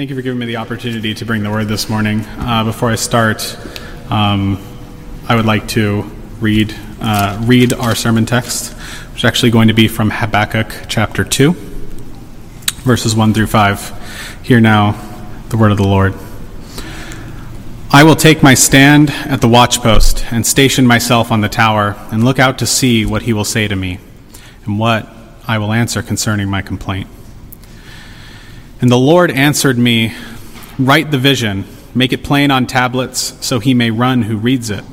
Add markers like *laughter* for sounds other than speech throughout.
Thank you for giving me the opportunity to bring the word this morning. Uh, before I start, um, I would like to read uh, read our sermon text, which is actually going to be from Habakkuk chapter two, verses one through five. Hear now the word of the Lord. I will take my stand at the watchpost and station myself on the tower and look out to see what he will say to me and what I will answer concerning my complaint. And the Lord answered me, Write the vision, make it plain on tablets, so he may run who reads it.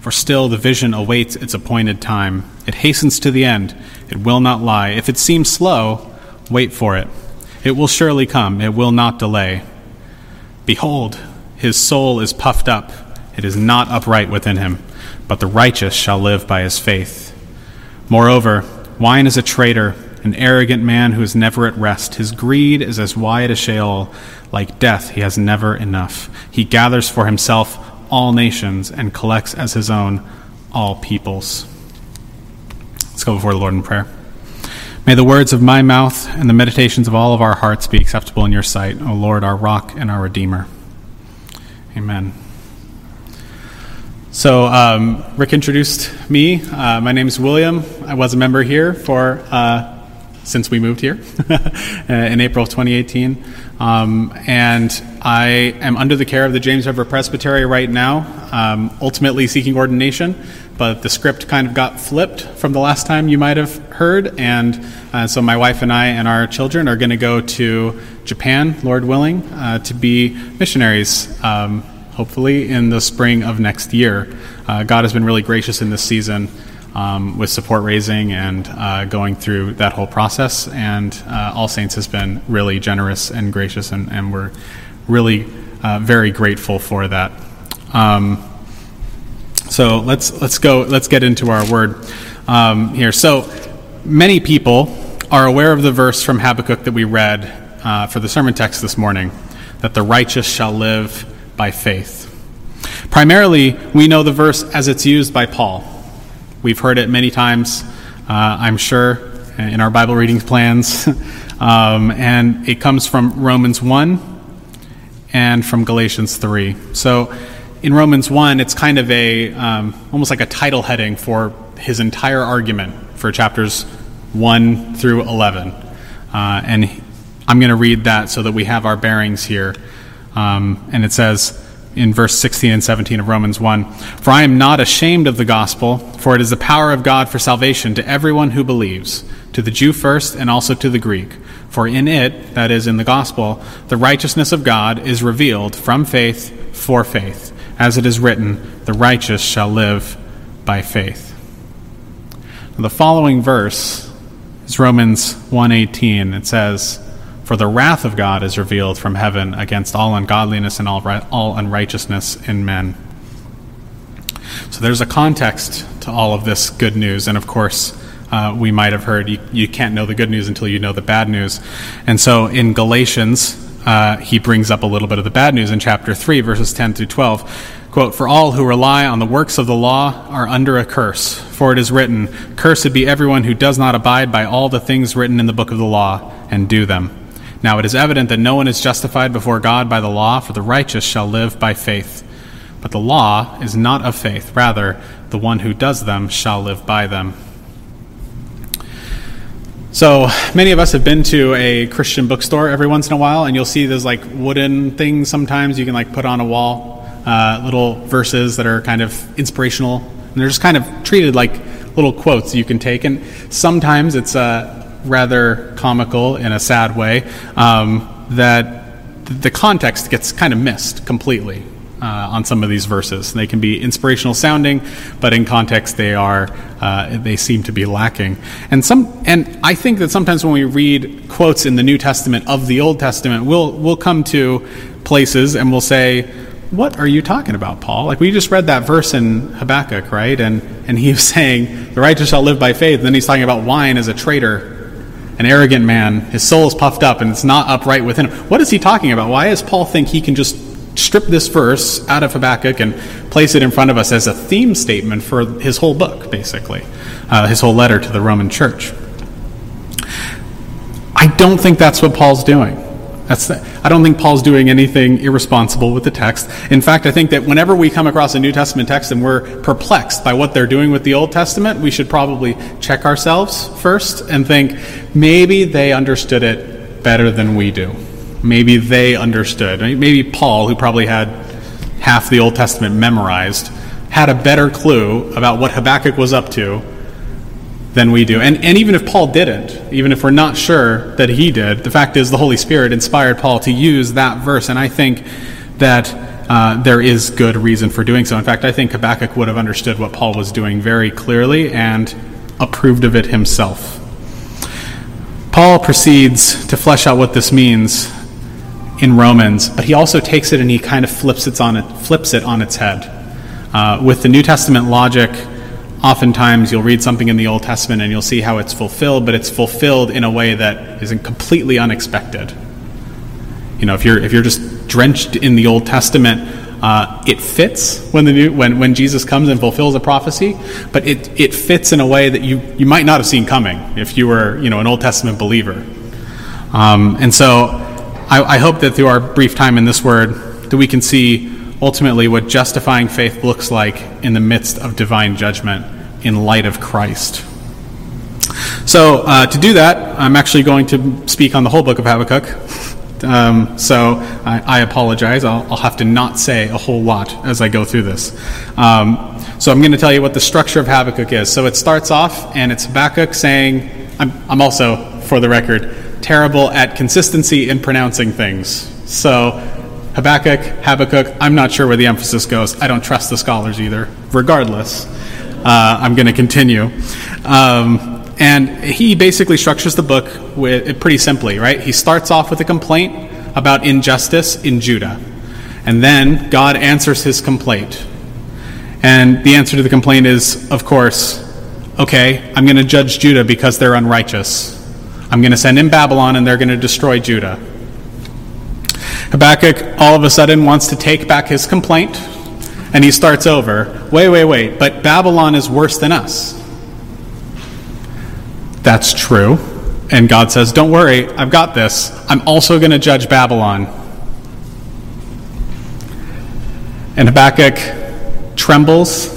For still the vision awaits its appointed time. It hastens to the end, it will not lie. If it seems slow, wait for it. It will surely come, it will not delay. Behold, his soul is puffed up, it is not upright within him, but the righteous shall live by his faith. Moreover, wine is a traitor an arrogant man who is never at rest. His greed is as wide as Sheol. Like death, he has never enough. He gathers for himself all nations and collects as his own all peoples. Let's go before the Lord in prayer. May the words of my mouth and the meditations of all of our hearts be acceptable in your sight, O Lord, our rock and our redeemer. Amen. So, um, Rick introduced me. Uh, my name is William. I was a member here for uh, since we moved here *laughs* in April of 2018. Um, and I am under the care of the James River Presbytery right now, um, ultimately seeking ordination. But the script kind of got flipped from the last time you might have heard. And uh, so my wife and I and our children are going to go to Japan, Lord willing, uh, to be missionaries. Um, hopefully, in the spring of next year. Uh, God has been really gracious in this season um, with support raising and uh, going through that whole process. And uh, All Saints has been really generous and gracious, and, and we're really uh, very grateful for that. Um, so let's let's go. Let's get into our word um, here. So many people are aware of the verse from Habakkuk that we read uh, for the sermon text this morning, that the righteous shall live by faith. Primarily, we know the verse as it's used by Paul. We've heard it many times, uh, I'm sure, in our Bible reading plans. *laughs* um, and it comes from Romans 1 and from Galatians 3. So in Romans 1, it's kind of a um, almost like a title heading for his entire argument for chapters 1 through 11. Uh, and I'm going to read that so that we have our bearings here. Um, and it says, in verse 16 and 17 of Romans 1 For I am not ashamed of the gospel, for it is the power of God for salvation to everyone who believes, to the Jew first and also to the Greek. For in it, that is, in the gospel, the righteousness of God is revealed from faith for faith. As it is written, the righteous shall live by faith. Now, the following verse is Romans 1:18. It says, for the wrath of God is revealed from heaven against all ungodliness and all, all unrighteousness in men. So there's a context to all of this good news. And of course, uh, we might have heard you, you, can't know the good news until you know the bad news. And so in Galatians, uh, he brings up a little bit of the bad news in chapter 3, verses 10 through 12. Quote, For all who rely on the works of the law are under a curse, for it is written, Cursed be everyone who does not abide by all the things written in the book of the law and do them. Now it is evident that no one is justified before God by the law, for the righteous shall live by faith. But the law is not of faith. Rather, the one who does them shall live by them. So many of us have been to a Christian bookstore every once in a while, and you'll see those like wooden things sometimes you can like put on a wall, uh, little verses that are kind of inspirational, and they're just kind of treated like little quotes you can take. And sometimes it's uh, rather comical in a sad way, um, that the context gets kind of missed completely uh, on some of these verses. They can be inspirational sounding, but in context they are uh, they seem to be lacking. And some and I think that sometimes when we read quotes in the New Testament of the Old Testament, we'll we'll come to places and we'll say. What are you talking about, Paul? Like we just read that verse in Habakkuk, right? And and he was *laughs* saying, "The righteous shall live by faith." And then he's talking about wine as a traitor an arrogant man. His soul is puffed up and it's not upright within him. What is he talking about? Why does Paul think he can just strip this verse out of Habakkuk and place it in front of us as a theme statement for his whole book, basically, uh, his whole letter to the Roman church? I don't think that's what Paul's doing. That's the, I don't think Paul's doing anything irresponsible with the text. In fact, I think that whenever we come across a New Testament text and we're perplexed by what they're doing with the Old Testament, we should probably check ourselves first and think maybe they understood it better than we do. Maybe they understood. Maybe Paul, who probably had half the Old Testament memorized, had a better clue about what Habakkuk was up to than we do. And, and even if Paul didn't, even if we're not sure that he did, the fact is the Holy Spirit inspired Paul to use that verse. And I think that uh, there is good reason for doing so. In fact, I think Habakkuk would have understood what Paul was doing very clearly and approved of it himself. Paul proceeds to flesh out what this means in Romans, but he also takes it and he kind of flips it on it, flips it on its head. Uh, with the New Testament logic, oftentimes you'll read something in the Old Testament and you'll see how it's fulfilled, but it's fulfilled in a way that isn't completely unexpected. You know, if you're if you're just drenched in the Old Testament, uh, it fits when the new when, when Jesus comes and fulfills a prophecy, but it, it fits in a way that you, you might not have seen coming if you were you know an Old Testament believer. Um, and so I, I hope that through our brief time in this word that we can see ultimately what justifying faith looks like in the midst of divine judgment in light of Christ. So, uh, to do that, I'm actually going to speak on the whole book of Habakkuk. Um, so, I, I apologize. I'll, I'll, have to not say a whole lot as I go through this. Um, so, I'm going to tell you what the structure of Habakkuk is. So, it starts off, and it's Habakkuk saying, I'm, I'm also, for the record, terrible at consistency in pronouncing things. So, Habakkuk, Habakkuk, I'm not sure where the emphasis goes. I don't trust the scholars either. Regardless, uh, I'm going to continue. Um, and he basically structures the book with pretty simply, right? He starts off with a complaint about injustice in Judah. And then God answers his complaint. And the answer to the complaint is, of course, okay, I'm going to judge Judah because they're unrighteous. I'm going to send in Babylon and they're going to destroy Judah. Habakkuk all of a sudden wants to take back his complaint, and he starts over. Wait, wait, wait, but Babylon is worse than us. That's true. And God says, Don't worry, I've got this. I'm also going to judge Babylon. And Habakkuk trembles,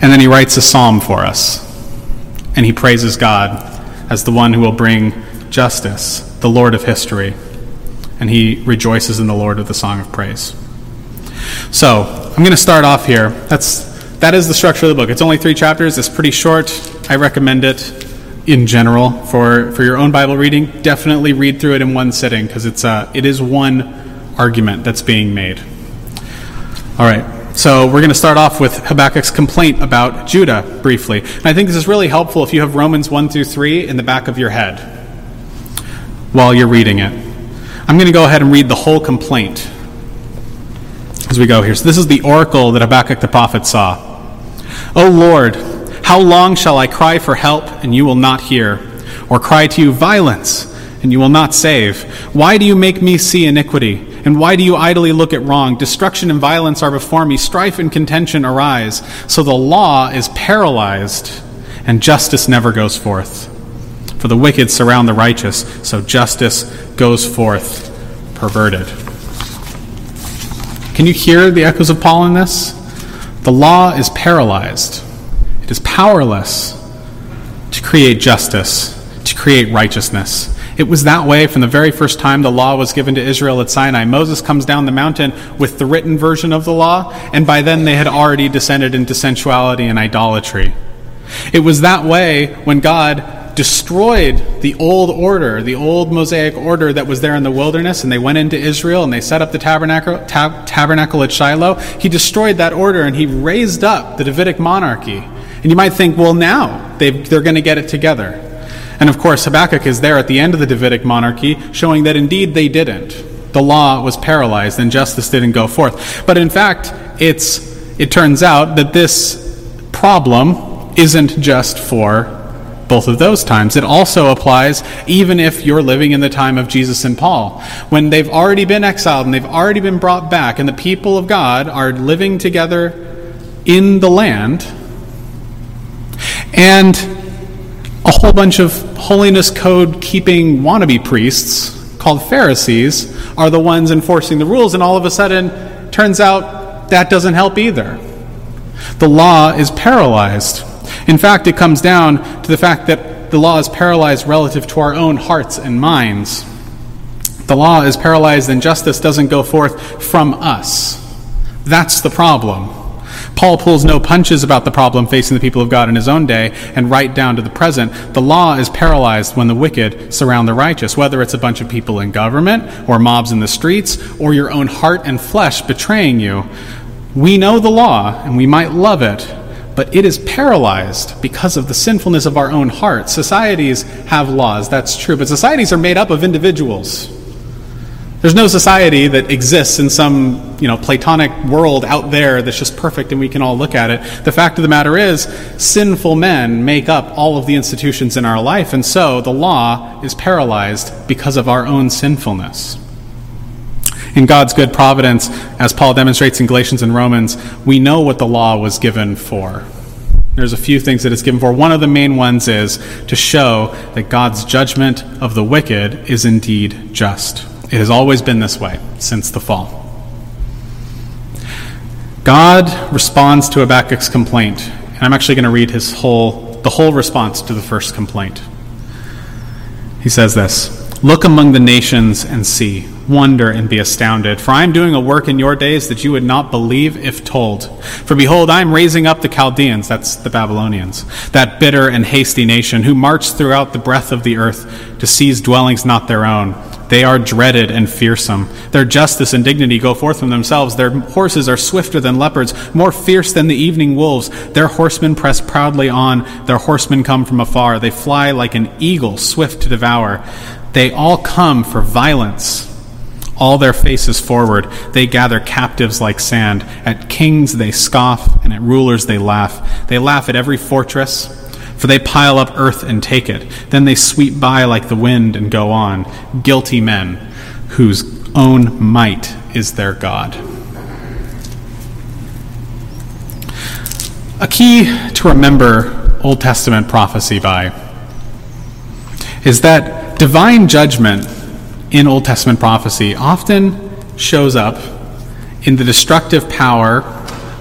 and then he writes a psalm for us. And he praises God as the one who will bring justice, the Lord of history and he rejoices in the Lord with a song of praise. So, I'm going to start off here. That's that is the structure of the book. It's only 3 chapters. It's pretty short. I recommend it in general for for your own Bible reading. Definitely read through it in one sitting because it's uh it is one argument that's being made. All right. So we're going to start off with Habakkuk's complaint about Judah briefly. And I think this is really helpful if you have Romans 1 through 3 in the back of your head while you're reading it. I'm going to go ahead and read the whole complaint as we go here. So, this is the oracle that Habakkuk the prophet saw. O Lord, how long shall I cry for help, and you will not hear? Or cry to you violence, and you will not save? Why do you make me see iniquity? And why do you idly look at wrong? Destruction and violence are before me, strife and contention arise. So the law is paralyzed, and justice never goes forth. For the wicked surround the righteous, so justice goes forth perverted. Can you hear the echoes of Paul in this? The law is paralyzed, it is powerless to create justice, to create righteousness. It was that way from the very first time the law was given to Israel at Sinai. Moses comes down the mountain with the written version of the law, and by then they had already descended into sensuality and idolatry. It was that way when God destroyed the old order, the old Mosaic order that was there in the wilderness, and they went into Israel and they set up the tabernacle, tab- tabernacle at Shiloh. He destroyed that order and he raised up the Davidic monarchy. And you might think, well, now they're going to get it together. And of course, Habakkuk is there at the end of the Davidic monarchy, showing that indeed they didn't. The law was paralyzed and justice didn't go forth. But in fact, it's, it turns out that this problem isn't just for both of those times. It also applies even if you're living in the time of Jesus and Paul. When they've already been exiled and they've already been brought back, and the people of God are living together in the land, and a whole bunch of holiness code keeping wannabe priests called Pharisees, are the ones enforcing the rules, and all of a sudden, turns out that doesn't help either. The law is paralyzed. In fact, it comes down to the fact that the law is paralyzed relative to our own hearts and minds. The law is paralyzed and justice doesn't go forth from us. That's the problem. Paul pulls no punches about the problem facing the people of God in his own day, and right down to the present, the law is paralyzed when the wicked surround the righteous, whether it's a bunch of people in government, or mobs in the streets, or your own heart and flesh betraying you. We know the law, and we might love it, but it is paralyzed because of the sinfulness of our own heart. Societies have laws, that's true, but societies are made up of individuals. There's no society that exists in some, you know, platonic world out there that's just perfect and we can all look at it. The fact of the matter is, sinful men make up all of the institutions in our life, and so the law is paralyzed because of our own sinfulness. In God's good providence, as Paul demonstrates in Galatians and Romans, we know what the law was given for. There's a few things that it's given for. One of the main ones is to show that God's judgment of the wicked is indeed just. It has always been this way since the fall. God responds to Habakkuk's complaint, and I'm actually going to read his whole, the whole response to the first complaint. He says this Look among the nations and see, wonder and be astounded. For I am doing a work in your days that you would not believe if told. For behold, I am raising up the Chaldeans, that's the Babylonians, that bitter and hasty nation, who march throughout the breadth of the earth to seize dwellings not their own they are dreaded and fearsome. Their justice and dignity go forth from themselves. Their horses are swifter than leopards, more fierce than the evening wolves. Their horsemen press proudly on. Their horsemen come from afar. They fly like an eagle, swift to devour. They all come for violence. All their faces forward. They gather captives like sand. At kings they scoff, and at rulers they laugh. They laugh at every fortress for they pile up earth and take it. Then they sweep by like the wind and go on, guilty men whose own might is their God. A key to remember Old Testament prophecy by is that divine judgment in Old Testament prophecy often shows up in the destructive power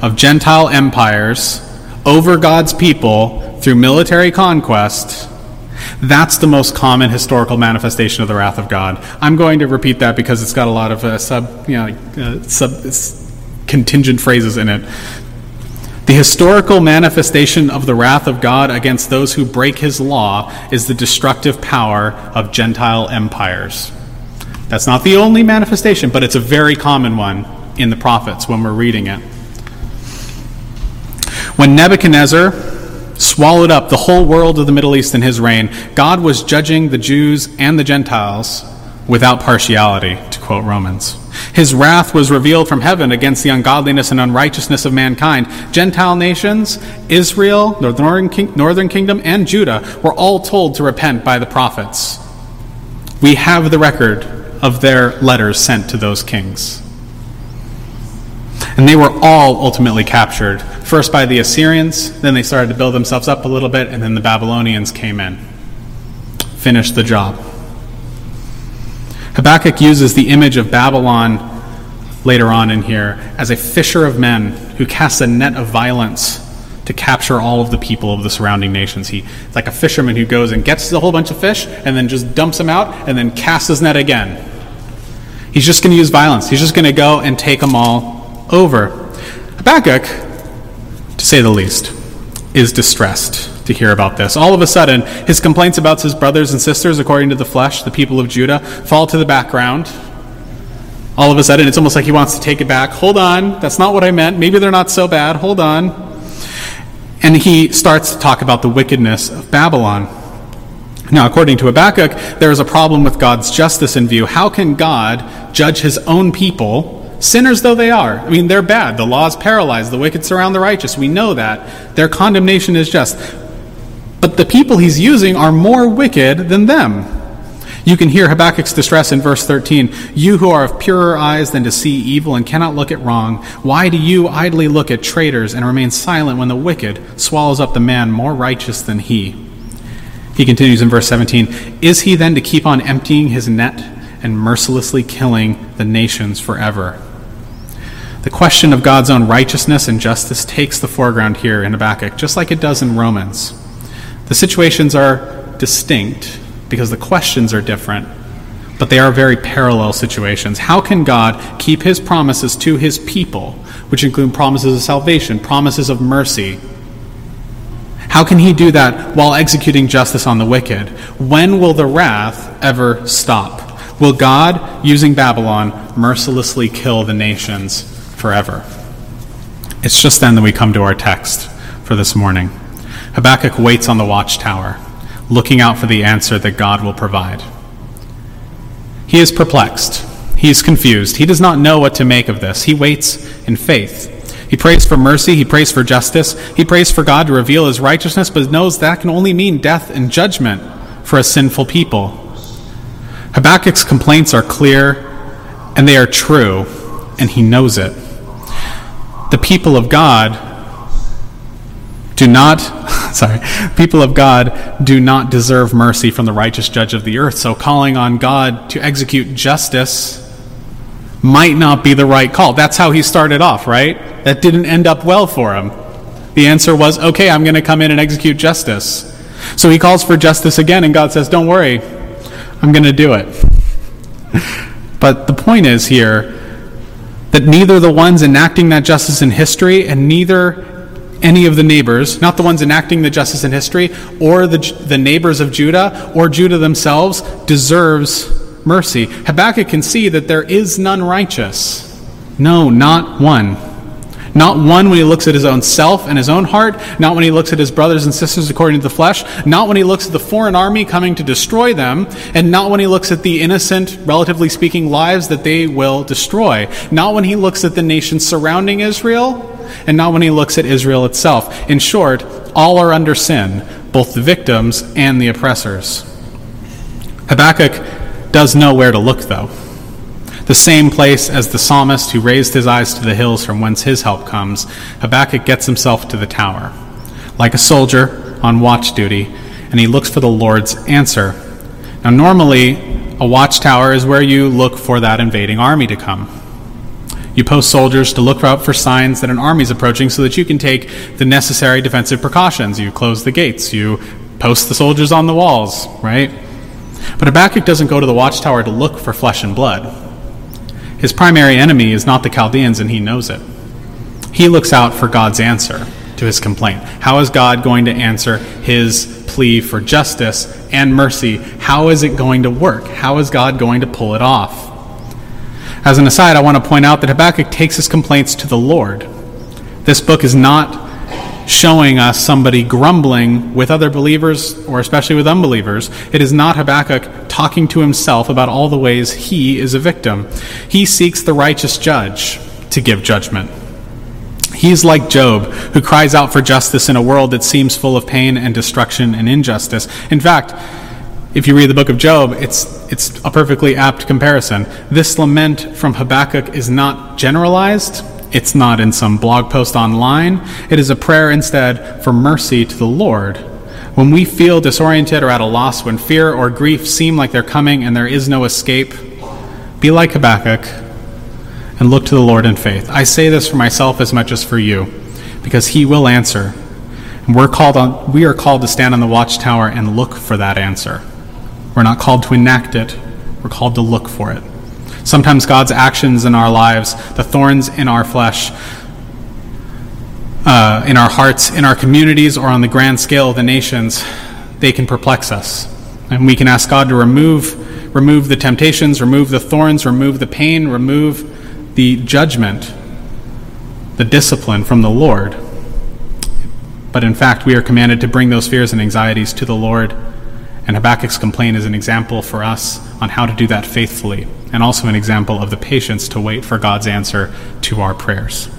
of Gentile empires over God's people through military conquest, that's the most common historical manifestation of the wrath of God. I'm going to repeat that because it's got a lot of uh, sub, you know, uh, sub, contingent phrases in it. The historical manifestation of the wrath of God against those who break his law is the destructive power of Gentile empires. That's not the only manifestation, but it's a very common one in the prophets when we're reading it. When Nebuchadnezzar swallowed up the whole world of the Middle East in his reign, God was judging the Jews and the Gentiles without partiality, to quote Romans. His wrath was revealed from heaven against the ungodliness and unrighteousness of mankind. Gentile nations, Israel, the northern, king, northern kingdom, and Judah were all told to repent by the prophets. We have the record of their letters sent to those kings. And they were all ultimately captured, first by the Assyrians, then they started to build themselves up a little bit, and then the Babylonians came in. Finished the job. Habakkuk uses the image of Babylon later on in here as a fisher of men who casts a net of violence to capture all of the people of the surrounding nations. He, like a fisherman who goes and gets a whole bunch of fish and then just dumps them out and then casts his net again. He's just going to use violence. He's just going to go and take them all over. Habakkuk, to say the least, is distressed to hear about this. All of a sudden, his complaints about his brothers and sisters, according to the flesh, the people of Judah, fall to the background. All of a sudden, it's almost like he wants to take it back. Hold on, that's not what I meant. Maybe they're not so bad. Hold on. And he starts to talk about the wickedness of Babylon. Now, according to Habakkuk, there is a problem with God's justice in view. How can God judge his own people Sinners though they are, I mean, they're bad. The law is paralyzed. The wicked surround the righteous. We know that. Their condemnation is just. But the people he's using are more wicked than them. You can hear Habakkuk's distress in verse 13. You who are of purer eyes than to see evil and cannot look at wrong, why do you idly look at traitors and remain silent when the wicked swallows up the man more righteous than he? He continues in verse 17 Is he then to keep on emptying his net and mercilessly killing the nations forever. The question of God's own righteousness and justice takes the foreground here in Habakkuk, just like it does in Romans. The situations are distinct because the questions are different, but they are very parallel situations. How can God keep his promises to his people, which include promises of salvation, promises of mercy? How can he do that while executing justice on the wicked? When will the wrath ever stop? Will God, using Babylon, mercilessly kill the nations? forever. It's just then that we come to our text for this morning. Habakkuk waits on the watchtower, looking out for the answer that God will provide. He is perplexed. He is confused. He does not know what to make of this. He waits in faith. He prays for mercy. He prays for justice. He prays for God to reveal his righteousness, but knows that can only mean death and judgment for a sinful people. Habakkuk's complaints are clear and they are true, and he knows it the people of God do not, *laughs* sorry, people of God do not deserve mercy from the righteous judge of the earth. So calling on God to execute justice might not be the right call. That's how he started off, right? That didn't end up well for him. The answer was, okay, I'm going to come in and execute justice. So he calls for justice again, and God says, don't worry, I'm going to do it. *laughs* but the point is here that neither the ones enacting that justice in history and neither any of the neighbors, not the ones enacting the justice in history, or the, the neighbors of Judah, or Judah themselves, deserves mercy. Habakkuk can see that there is none righteous. No, not one. Not one when he looks at his own self and his own heart, not when he looks at his brothers and sisters according to the flesh, not when he looks at the foreign army coming to destroy them, and not when he looks at the innocent, relatively speaking, lives that they will destroy. Not when he looks at the nations surrounding Israel, and not when he looks at Israel itself. In short, all are under sin, both the victims and the oppressors. Habakkuk does know where to look, though the same place as the psalmist who raised his eyes to the hills from whence his help comes, Habakkuk gets himself to the tower, like a soldier on watch duty, and he looks for the Lord's answer. Now, normally, a watchtower is where you look for that invading army to come. You post soldiers to look out for signs that an army is approaching so that you can take the necessary defensive precautions. You close the gates, you post the soldiers on the walls, right? But Habakkuk doesn't go to the watchtower to look for flesh and blood. His primary enemy is not the Chaldeans, and he knows it. He looks out for God's answer to his complaint. How is God going to answer his plea for justice and mercy? How is it going to work? How is God going to pull it off? As an aside, I want to point out that Habakkuk takes his complaints to the Lord. This book is not showing us somebody grumbling with other believers or especially with unbelievers. It is not Habakkuk talking to himself about all the ways he is a victim. He seeks the righteous judge to give judgment. He is like Job, who cries out for justice in a world that seems full of pain and destruction and injustice. In fact, if you read the book of Job, it's, it's a perfectly apt comparison. This lament from Habakkuk is not generalized, it's not in some blog post online. It is a prayer instead for mercy to the Lord. When we feel disoriented or at a loss, when fear or grief seem like they're coming and there is no escape, be like Habakkuk and look to the Lord in faith. I say this for myself as much as for you, because He will answer. And we're called on, we are called to stand on the watchtower and look for that answer. We're not called to enact it, we're called to look for it. Sometimes God's actions in our lives, the thorns in our flesh, uh, in our hearts, in our communities, or on the grand scale of the nations, they can perplex us. And we can ask God to remove, remove the temptations, remove the thorns, remove the pain, remove the judgment, the discipline from the Lord. But in fact, we are commanded to bring those fears and anxieties to the Lord and Habakkuk's complaint is an example for us on how to do that faithfully, and also an example of the patience to wait for God's answer to our prayers.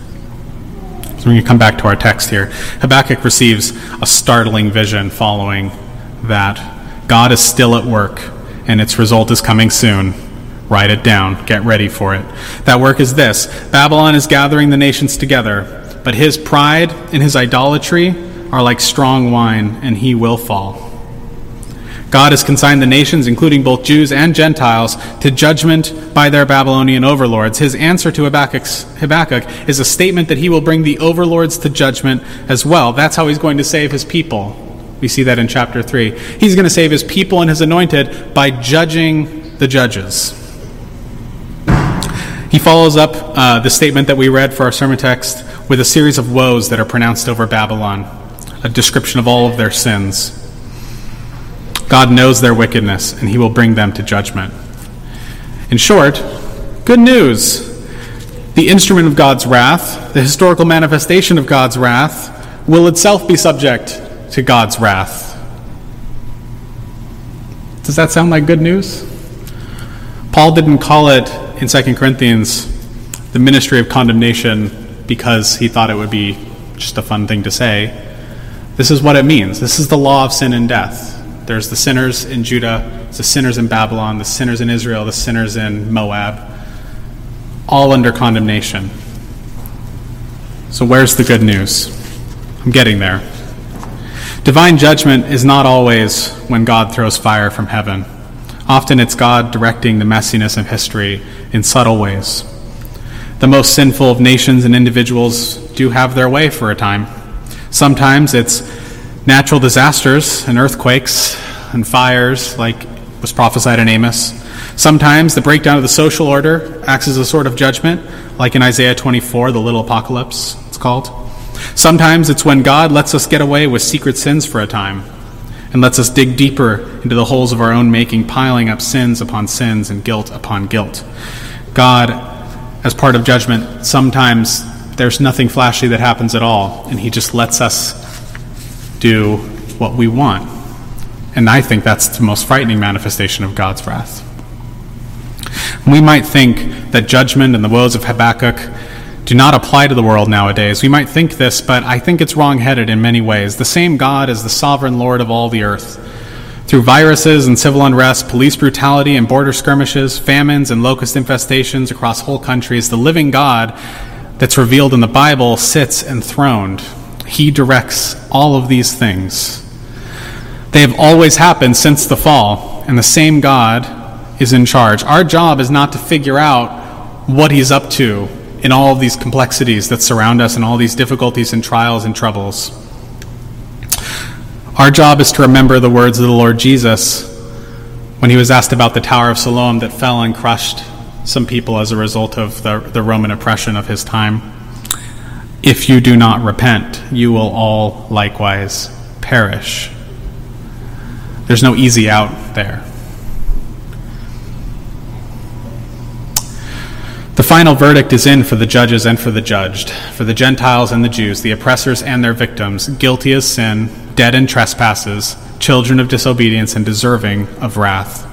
So when you come back to our text here, Habakkuk receives a startling vision following that. God is still at work, and its result is coming soon. Write it down. Get ready for it. That work is this Babylon is gathering the nations together, but his pride and his idolatry are like strong wine, and he will fall. God has consigned the nations, including both Jews and Gentiles, to judgment by their Babylonian overlords. His answer to Habakkuk is a statement that he will bring the overlords to judgment as well. That's how he's going to save his people. We see that in chapter 3. He's going to save his people and his anointed by judging the judges. He follows up uh, the statement that we read for our sermon text with a series of woes that are pronounced over Babylon, a description of all of their sins. God knows their wickedness, and he will bring them to judgment. In short, good news. The instrument of God's wrath, the historical manifestation of God's wrath, will itself be subject to God's wrath. Does that sound like good news? Paul didn't call it in 2 Corinthians the ministry of condemnation because he thought it would be just a fun thing to say. This is what it means. This is the law of sin and death. There's the sinners in Judah, the sinners in Babylon, the sinners in Israel, the sinners in Moab, all under condemnation. So, where's the good news? I'm getting there. Divine judgment is not always when God throws fire from heaven. Often it's God directing the messiness of history in subtle ways. The most sinful of nations and individuals do have their way for a time. Sometimes it's natural disasters and earthquakes and fires, like was prophesied in Amos. Sometimes the breakdown of the social order acts as a sort of judgment, like in Isaiah 24, the little apocalypse, it's called. Sometimes it's when God lets us get away with secret sins for a time and lets us dig deeper into the holes of our own making, piling up sins upon sins and guilt upon guilt. God, as part of judgment, sometimes there's nothing flashy that happens at all, and He just lets us do what we want. And I think that's the most frightening manifestation of God's wrath. We might think that judgment and the woes of Habakkuk do not apply to the world nowadays. We might think this, but I think it's wrong headed in many ways. The same God is the sovereign Lord of all the earth. Through viruses and civil unrest, police brutality and border skirmishes, famines and locust infestations across whole countries, the living God that's revealed in the Bible sits enthroned. He directs all of these things. They have always happened since the fall, and the same God is in charge. Our job is not to figure out what He's up to in all of these complexities that surround us and all these difficulties and trials and troubles. Our job is to remember the words of the Lord Jesus when he was asked about the Tower of Siloam that fell and crushed some people as a result of the, the Roman oppression of his time. If you do not repent, you will all likewise perish. There's no easy out there. The final verdict is in for the judges and for the judged, for the Gentiles and the Jews, the oppressors and their victims, guilty as sin, dead in trespasses, children of disobedience, and deserving of wrath.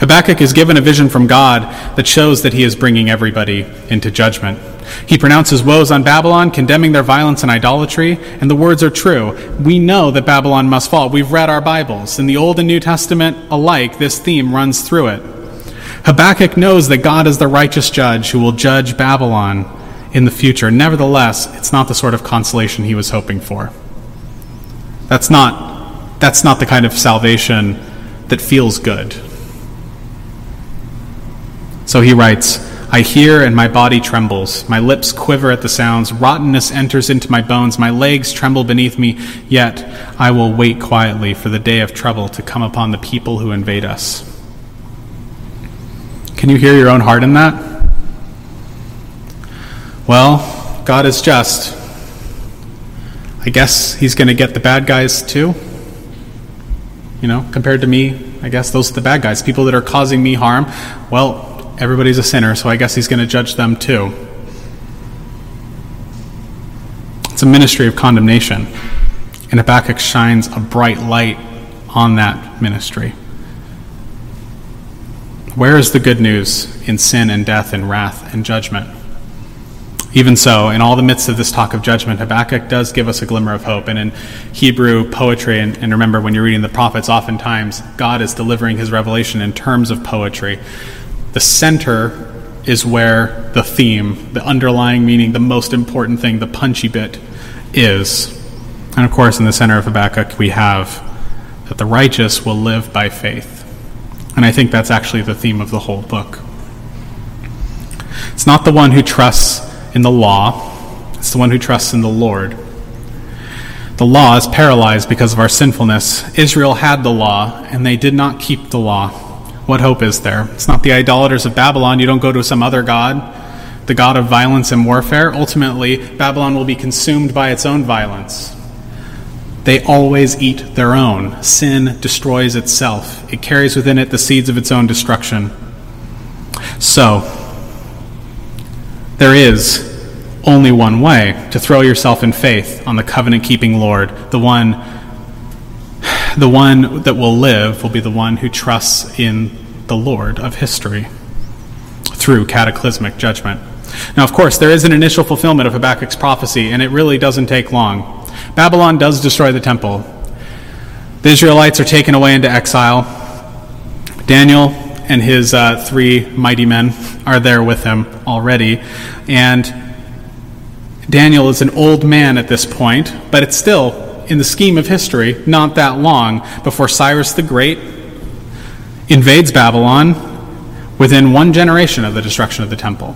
Habakkuk is given a vision from God that shows that he is bringing everybody into judgment. He pronounces woes on Babylon, condemning their violence and idolatry, and the words are true. We know that Babylon must fall. We've read our Bibles. In the Old and New Testament alike, this theme runs through it. Habakkuk knows that God is the righteous judge who will judge Babylon in the future. Nevertheless, it's not the sort of consolation he was hoping for. That's not, that's not the kind of salvation that feels good. So he writes, I hear and my body trembles. My lips quiver at the sounds. Rottenness enters into my bones. My legs tremble beneath me. Yet I will wait quietly for the day of trouble to come upon the people who invade us. Can you hear your own heart in that? Well, God is just. I guess He's going to get the bad guys too. You know, compared to me, I guess those are the bad guys. People that are causing me harm. Well, everybody's a sinner, so I guess He's going to judge them too. It's a ministry of condemnation. And Habakkuk shines a bright light on that ministry. Where is the good news in sin and death and wrath and judgment? Even so, in all the midst of this talk of judgment, Habakkuk does give us a glimmer of hope. And in Hebrew poetry, and, and, remember when you're reading the prophets, oftentimes God is delivering his revelation in terms of poetry. The center is where the theme, the underlying meaning, the most important thing, the punchy bit is. And of course, in the center of Habakkuk, we have that the righteous will live by faith. And I think that's actually the theme of the whole book. It's not the one who trusts in the law, it's the one who trusts in the Lord. The law is paralyzed because of our sinfulness. Israel had the law, and they did not keep the law. What hope is there? It's not the idolaters of Babylon. You don't go to some other God, the God of violence and warfare. Ultimately, Babylon will be consumed by its own violence. They always eat their own. Sin destroys itself, it carries within it the seeds of its own destruction. So, there is only one way to throw yourself in faith on the covenant keeping Lord, the one the one that will live will be the one who trusts in the Lord of history through cataclysmic judgment. Now, of course, there is an initial fulfillment of Habakkuk's prophecy, and it really doesn't take long. Babylon does destroy the temple. The Israelites are taken away into exile. Daniel and his uh, three mighty men are there with him already. And Daniel is an old man at this point, but it's still, in the scheme of history, not that long before Cyrus the Great invades Babylon within one generation of the destruction of the temple.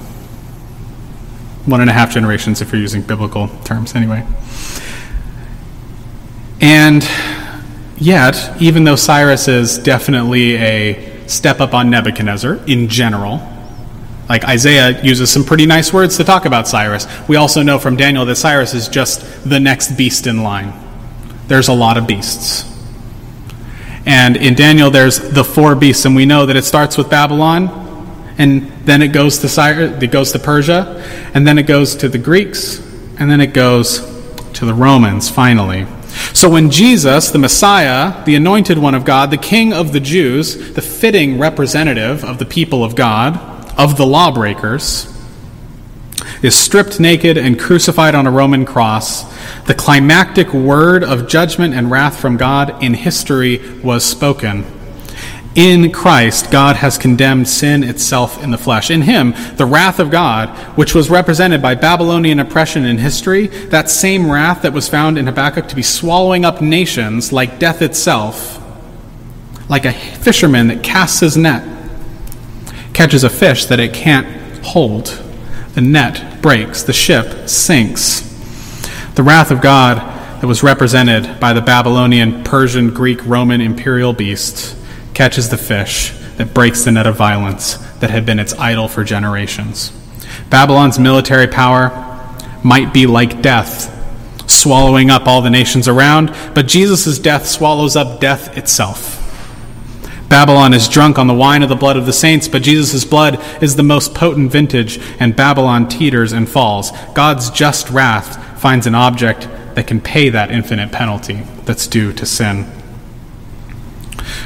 One and a half generations, if you're using biblical terms, anyway. And yet, even though Cyrus is definitely a step up on Nebuchadnezzar in general, like Isaiah uses some pretty nice words to talk about Cyrus. We also know from Daniel that Cyrus is just the next beast in line. There's a lot of beasts. And in Daniel, there's the four beasts, and we know that it starts with Babylon, and then it goes to it goes to Persia, and then it goes to the Greeks, and then it goes to the Romans finally. So when Jesus, the Messiah, the anointed one of God, the King of the Jews, the fitting representative of the people of God, of the lawbreakers, is stripped naked and crucified on a Roman cross, the climactic word of judgment and wrath from God in history was spoken. In Christ, God has condemned sin itself in the flesh. In Him, the wrath of God, which was represented by Babylonian oppression in history, that same wrath that was found in Habakkuk to be swallowing up nations like death itself, like a fisherman that casts his net catches a fish that it can't hold. The net breaks, the ship sinks. The wrath of God that was represented by the Babylonian, Persian, Greek, Roman imperial beast catches the fish that breaks the net of violence that had been its idol for generations. Babylon's military power might be like death, swallowing up all the nations around, but Jesus' death swallows up death itself. Babylon is drunk on the wine of the blood of the saints, but Jesus' blood is the most potent vintage, and Babylon teeters and falls. God's just wrath finds an object that can pay that infinite penalty that's due to sin.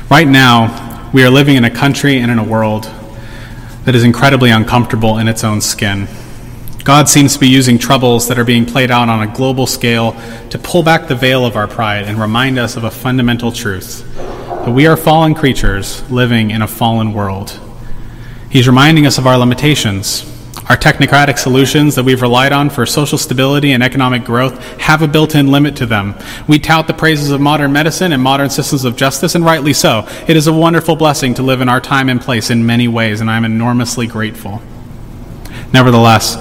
Right now, we are living in a country and in a world that is incredibly uncomfortable in its own skin. God seems to be using troubles that are being played out on a global scale to pull back the veil of our pride and remind us of a fundamental truth that we are fallen creatures living in a fallen world. He's reminding us of our limitations. Our technocratic solutions that we've relied on for social stability and economic growth have a built in limit to them. We tout the praises of modern medicine and modern systems of justice, and rightly so. It is a wonderful blessing to live in our time and place in many ways, and I'm enormously grateful. Nevertheless,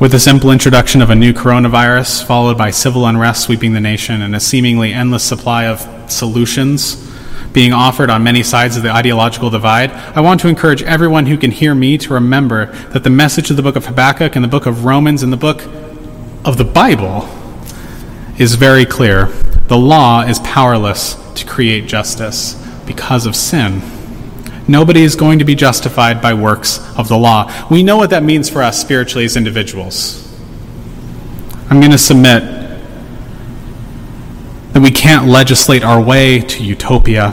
with the simple introduction of a new coronavirus, followed by civil unrest sweeping the nation and a seemingly endless supply of solutions, being offered on many sides of the ideological divide, I want to encourage everyone who can hear me to remember that the message of the book of Habakkuk and the book of Romans and the book of the Bible is very clear. The law is powerless to create justice because of sin. Nobody is going to be justified by works of the law. We know what that means for us spiritually as individuals. I'm going to submit that we can't legislate our way to utopia.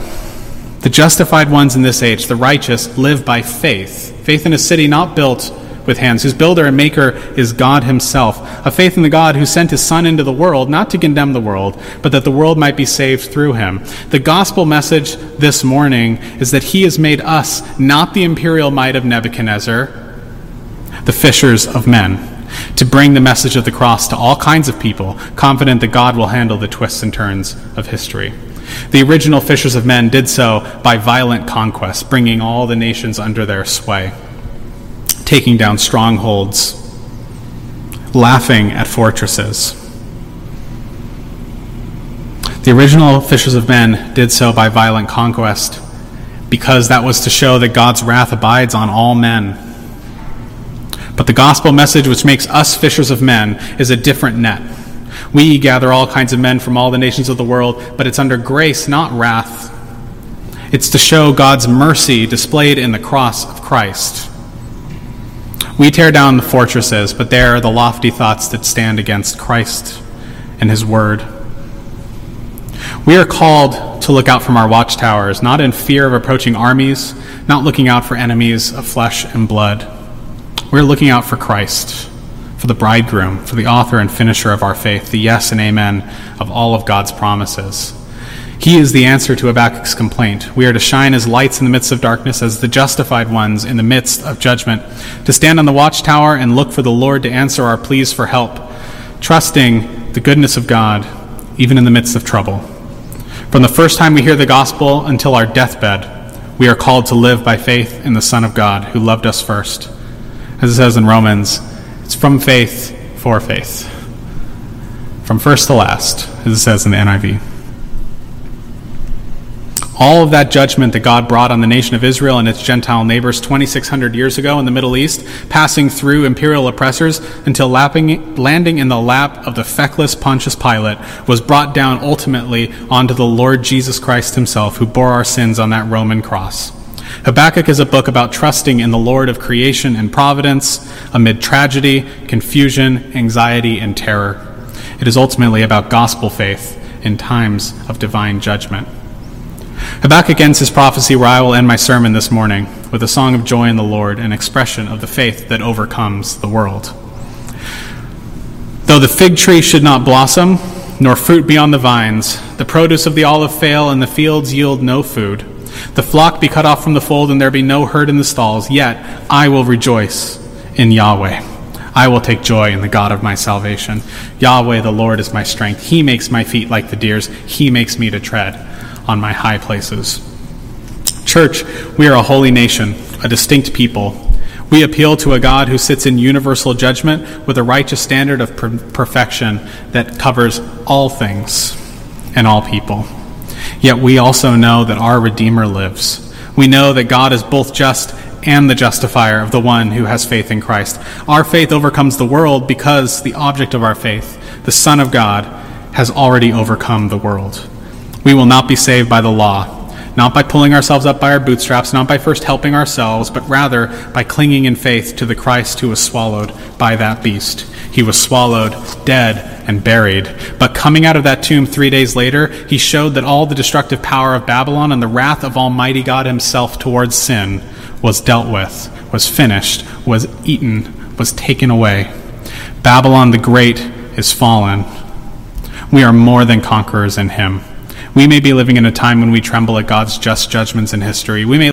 The justified ones in this age, the righteous, live by faith. Faith in a city not built with hands, whose builder and maker is God Himself. A faith in the God who sent His Son into the world, not to condemn the world, but that the world might be saved through Him. The gospel message this morning is that He has made us not the imperial might of Nebuchadnezzar, the fishers of men to bring the message of the cross to all kinds of people, confident that God will handle the twists and turns of history. The original fishers of men did so by violent conquest, bringing all the nations under their sway, taking down strongholds, laughing at fortresses. The original fishers of men did so by violent conquest because that was to show that God's wrath abides on all men. But the gospel message, which makes us fishers of men, is a different net. We gather all kinds of men from all the nations of the world, but it's under grace, not wrath. It's to show God's mercy displayed in the cross of Christ. We tear down the fortresses, but there are the lofty thoughts that stand against Christ and His Word. We are called to look out from our watchtowers, not in fear of approaching armies, not looking out for enemies of flesh and blood. We're looking out for Christ for the bridegroom, for the author and finisher of our faith, the yes and amen of all of God's promises. He is the answer to Habakkuk's complaint. We are to shine as lights in the midst of darkness, as the justified ones in the midst of judgment, to stand on the watchtower and look for the Lord to answer our pleas for help, trusting the goodness of God, even in the midst of trouble. From the first time we hear the gospel until our deathbed, we are called to live by faith in the Son of God, who loved us first. As it says in Romans, it's from faith for faith. From first to last, as it says in the NIV. All of that judgment that God brought on the nation of Israel and its Gentile neighbors 2,600 years ago in the Middle East, passing through imperial oppressors until lapping, landing in the lap of the feckless Pontius Pilate, was brought down ultimately onto the Lord Jesus Christ himself, who bore our sins on that Roman cross. Habakkuk is a book about trusting in the Lord of creation and providence amid tragedy, confusion, anxiety, and terror. It is ultimately about gospel faith in times of divine judgment. Habakkuk ends his prophecy where I will end my sermon this morning with a song of joy in the Lord, an expression of the faith that overcomes the world. Though the fig tree should not blossom, nor fruit be on the vines, the produce of the olive fail, and the fields yield no food, the flock be cut off from the fold, and there be no herd in the stalls, yet I will rejoice in Yahweh. I will take joy in the God of my salvation. Yahweh, the Lord, is my strength. He makes my feet like the deer's, He makes me to tread on my high places. Church, we are a holy nation, a distinct people. We appeal to a God who sits in universal judgment with a righteous standard of per- perfection that covers all things and all people. Yet we also know that our Redeemer lives. We know that God is both just and the justifier of the one who has faith in Christ. Our faith overcomes the world because the object of our faith, the Son of God, has already overcome the world. We will not be saved by the law, not by pulling ourselves up by our bootstraps, not by first helping ourselves, but rather by clinging in faith to the Christ who was swallowed by that beast. He was swallowed, dead, and buried. But coming out of that tomb three days later, he showed that all the destructive power of Babylon and the wrath of Almighty God himself towards sin was dealt with, was finished, was eaten, was taken away. Babylon the Great is fallen. We are more than conquerors in him. We may be living in a time when we tremble at God's just judgments in history. We may